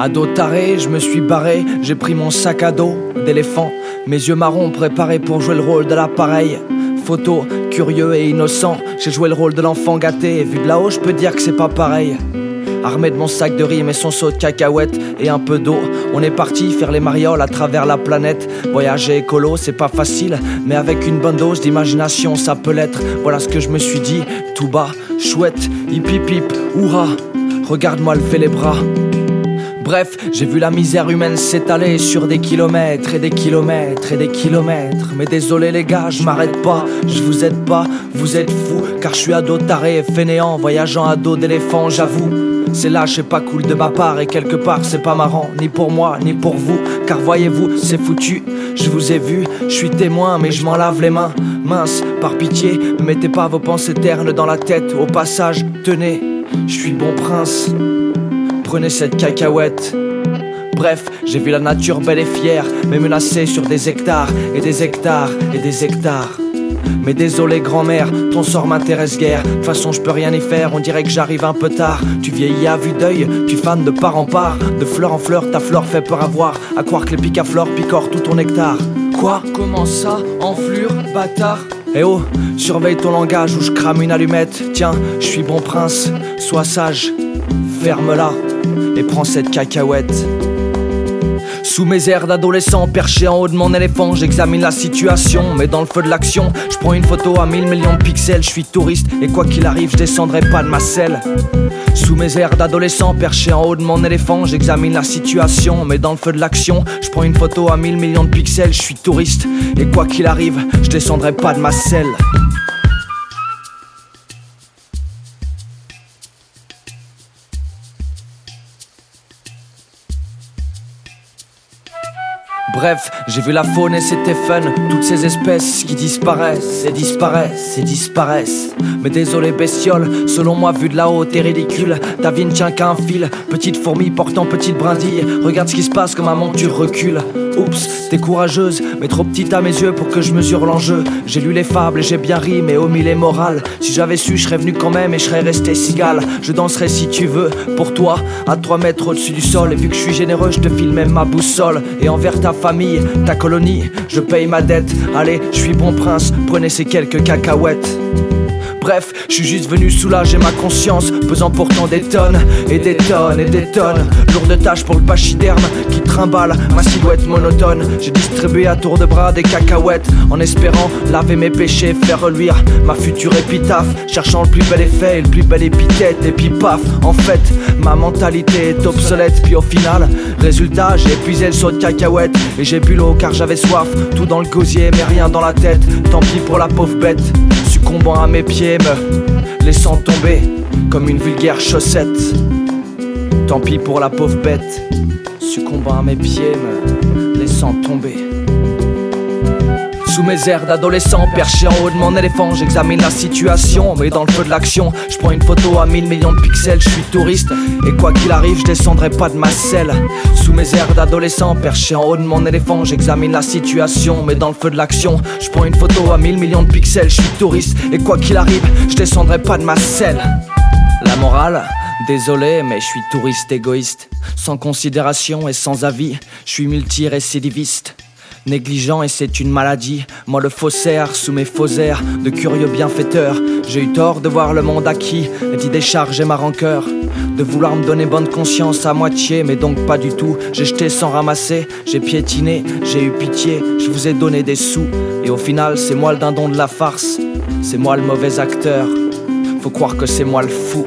Ado taré, je me suis barré, j'ai pris mon sac à dos d'éléphant, mes yeux marrons préparés pour jouer le rôle de l'appareil. Photo, curieux et innocent, j'ai joué le rôle de l'enfant gâté, et vu de là-haut, je peux dire que c'est pas pareil. Armé de mon sac de riz et son seau de cacahuètes et un peu d'eau, on est parti faire les marioles à travers la planète. Voyager écolo, c'est pas facile, mais avec une bonne dose d'imagination, ça peut l'être. Voilà ce que je me suis dit, tout bas, chouette, hip hip hip, hurrah. Regarde-moi lever les bras. Bref, j'ai vu la misère humaine s'étaler sur des kilomètres et des kilomètres et des kilomètres. Mais désolé les gars, je m'arrête pas, je vous aide pas, vous êtes fous, car je suis ado taré et fainéant, voyageant à dos d'éléphant, j'avoue. C'est là, c'est pas cool de ma part et quelque part c'est pas marrant, ni pour moi, ni pour vous, car voyez-vous, c'est foutu. Je vous ai vu, je suis témoin, mais je m'en lave les mains. Mince, par pitié, mettez pas vos pensées ternes dans la tête. Au passage, tenez, je suis bon prince. Prenez cette cacahuète. Bref, j'ai vu la nature belle et fière, mais menacée sur des hectares et des hectares et des hectares. Mais désolé grand-mère, ton sort m'intéresse guère. De toute façon je peux rien y faire, on dirait que j'arrive un peu tard. Tu vieillis à vue d'œil, tu fanes de part en part. De fleur en fleur, ta fleur fait peur à voir. À croire que les picaflores picorent tout ton nectar. Quoi? Comment ça? Enflure Bâtard? Eh oh, surveille ton langage ou je crame une allumette. Tiens, je suis bon prince, sois sage, ferme-la et prends cette cacahuète. Sous mes airs d'adolescent, perché en haut de mon éléphant, j'examine la situation, mais dans le feu de l'action, je prends une photo à 1000 millions de pixels, je suis touriste, et quoi qu'il arrive, je descendrai pas de ma selle. Sous mes airs d'adolescent, perché en haut de mon éléphant, j'examine la situation, mais dans le feu de l'action, je prends une photo à 1000 millions de pixels, je suis touriste, et quoi qu'il arrive, je descendrai pas de ma selle. Bref, j'ai vu la faune et c'était fun. Toutes ces espèces qui disparaissent et disparaissent et disparaissent. Mais désolé, bestiole, selon moi, vu de là-haut, t'es ridicule. Ta vie ne tient qu'à un fil. Petite fourmi portant petite brindille. Regarde ce qui se passe comme un monture recule. Oups, t'es courageuse, mais trop petite à mes yeux pour que je mesure l'enjeu. J'ai lu les fables et j'ai bien ri, mais omis les morales. Si j'avais su, je serais venu quand même et je serais resté cigale. Je danserais si tu veux, pour toi, à 3 mètres au-dessus du sol. Et vu que je suis généreux, je te file même ma boussole. Et envers ta ta colonie, je paye ma dette. Allez, je suis bon prince, prenez ces quelques cacahuètes. Bref, je suis juste venu soulager ma conscience, pesant pourtant des tonnes et des tonnes et des tonnes. Lourde tâche pour le pachyderme qui trimballe ma silhouette monotone. J'ai distribué à tour de bras des cacahuètes en espérant laver mes péchés, faire reluire ma future épitaphe, cherchant le plus bel effet et le plus bel épithète. Et puis paf, en fait, ma mentalité est obsolète. Puis au final, résultat, j'ai épuisé le saut de cacahuètes et j'ai bu l'eau car j'avais soif. Tout dans le gosier, mais rien dans la tête. Tant pis pour la pauvre bête succombant à mes pieds, me laissant tomber comme une vulgaire chaussette. Tant pis pour la pauvre bête, succombant à mes pieds, me laissant tomber. Sous mes airs d'adolescent, perché en haut de mon éléphant, j'examine la situation, mais dans le feu de l'action, je prends une photo à 1000 millions de pixels, je suis touriste, et quoi qu'il arrive, je descendrai pas de ma selle. Sous mes airs d'adolescent, perché en haut de mon éléphant, j'examine la situation, mais dans le feu de l'action, je prends une photo à 1000 millions de pixels, je suis touriste, et quoi qu'il arrive, je descendrai pas de ma selle. La morale Désolé, mais je suis touriste égoïste, sans considération et sans avis, je suis multirécidiviste. Négligent et c'est une maladie. Moi le faussaire sous mes faux airs de curieux bienfaiteur. J'ai eu tort de voir le monde acquis d'y décharger ma rancœur. De vouloir me donner bonne conscience à moitié, mais donc pas du tout. J'ai jeté sans ramasser, j'ai piétiné, j'ai eu pitié, je vous ai donné des sous. Et au final, c'est moi le dindon de la farce, c'est moi le mauvais acteur. Faut croire que c'est moi le fou.